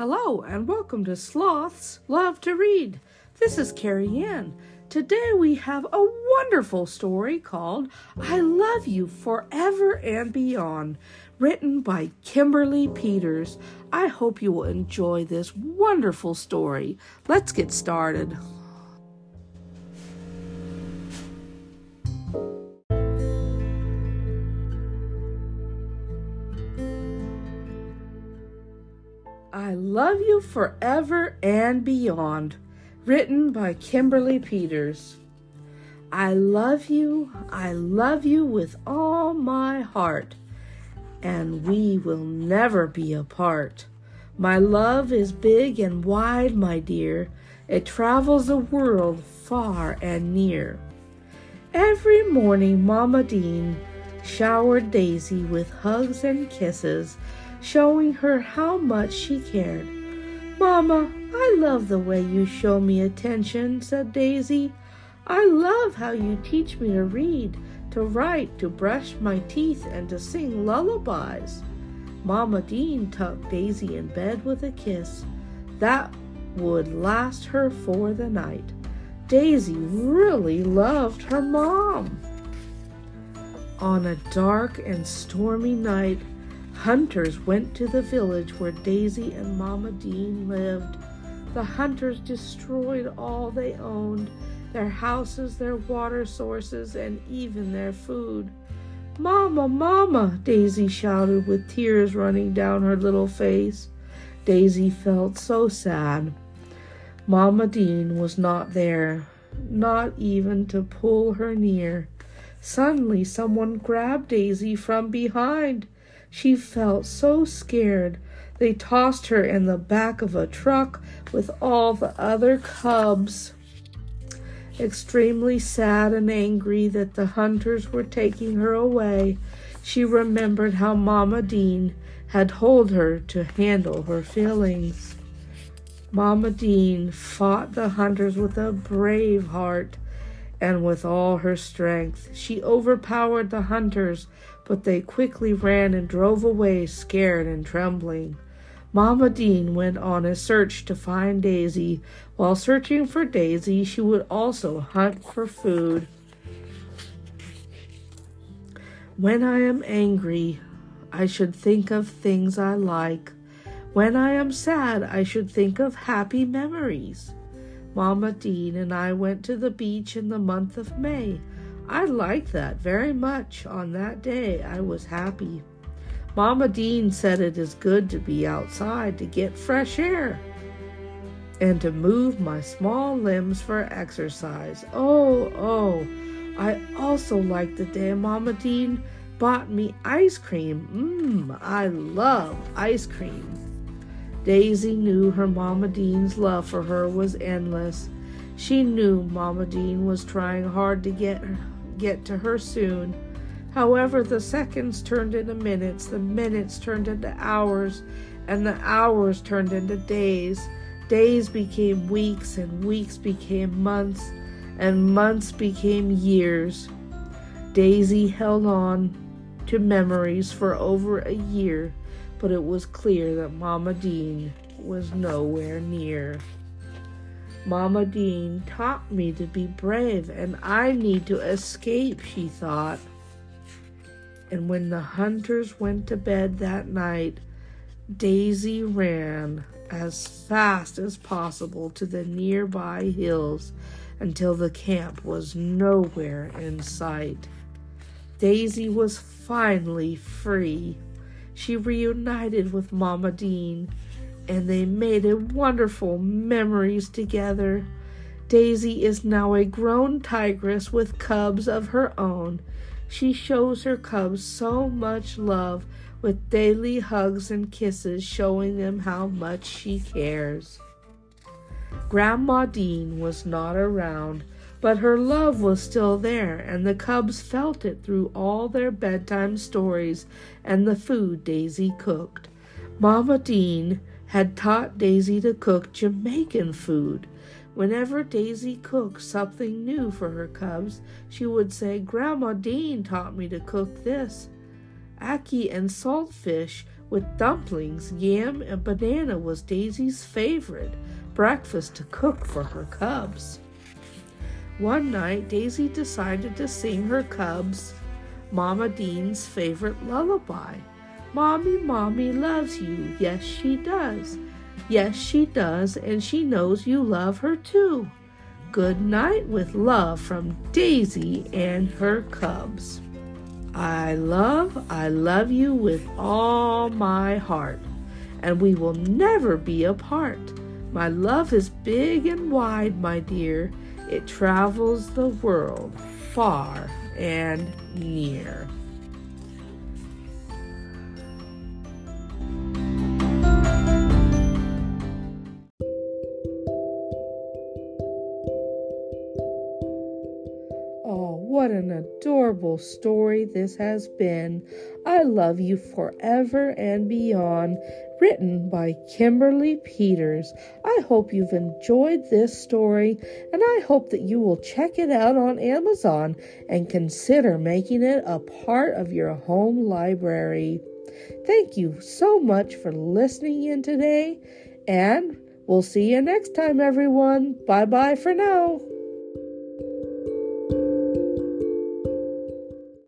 Hello, and welcome to Sloths Love to Read. This is Carrie Ann. Today we have a wonderful story called I Love You Forever and Beyond, written by Kimberley Peters. I hope you will enjoy this wonderful story. Let's get started. Love You Forever and Beyond, written by Kimberley Peters. I love you, I love you with all my heart, and we will never be apart. My love is big and wide, my dear, it travels the world far and near. Every morning, Mama Dean showered Daisy with hugs and kisses showing her how much she cared. Mamma, I love the way you show me attention, said Daisy. I love how you teach me to read, to write, to brush my teeth, and to sing lullabies. Mamma Dean tucked Daisy in bed with a kiss. That would last her for the night. Daisy really loved her mom. On a dark and stormy night, Hunters went to the village where Daisy and Mama Dean lived. The hunters destroyed all they owned their houses, their water sources, and even their food. Mama, Mama, Daisy shouted with tears running down her little face. Daisy felt so sad. Mama Dean was not there, not even to pull her near. Suddenly, someone grabbed Daisy from behind. She felt so scared. They tossed her in the back of a truck with all the other cubs. Extremely sad and angry that the hunters were taking her away, she remembered how Mamma Dean had told her to handle her feelings. Mamma Dean fought the hunters with a brave heart and with all her strength. She overpowered the hunters, but they quickly ran and drove away, scared and trembling. Mamma Dean went on a search to find Daisy. While searching for Daisy, she would also hunt for food. When I am angry, I should think of things I like. When I am sad, I should think of happy memories. Mamma Dean and I went to the beach in the month of May. I liked that very much. On that day, I was happy. Mama Dean said it is good to be outside to get fresh air and to move my small limbs for exercise. Oh, oh, I also liked the day Mama Dean bought me ice cream. Mmm, I love ice cream. Daisy knew her Mama Dean's love for her was endless. She knew Mama Dean was trying hard to get get to her soon. However, the seconds turned into minutes, the minutes turned into hours, and the hours turned into days. Days became weeks, and weeks became months, and months became years. Daisy held on to memories for over a year but it was clear that Mama Dean was nowhere near. Mamma Dean taught me to be brave, and I need to escape, she thought. And when the hunters went to bed that night, Daisy ran as fast as possible to the nearby hills until the camp was nowhere in sight. Daisy was finally free she reunited with Mama Dean, and they made wonderful memories together. Daisy is now a grown tigress with cubs of her own. She shows her cubs so much love with daily hugs and kisses, showing them how much she cares. Grandma Dean was not around, but her love was still there, and the cubs felt it through all their bedtime stories and the food Daisy cooked. Mamma Dean had taught Daisy to cook Jamaican food. Whenever Daisy cooked something new for her cubs, she would say, Grandma Dean taught me to cook this. Ackee and saltfish with dumplings, yam, and banana was Daisy's favorite breakfast to cook for her cubs. One night, Daisy decided to sing her cubs Mama Dean's favorite lullaby. Mommy, Mommy loves you. Yes, she does. Yes, she does, and she knows you love her too. Good night with love from Daisy and her cubs. I love, I love you with all my heart, and we will never be apart. My love is big and wide, my dear. It travels the world far and near. What an adorable story this has been. I love you forever and beyond. Written by Kimberley Peters. I hope you've enjoyed this story, and I hope that you will check it out on Amazon and consider making it a part of your home library. Thank you so much for listening in today, and we'll see you next time, everyone. Bye bye for now.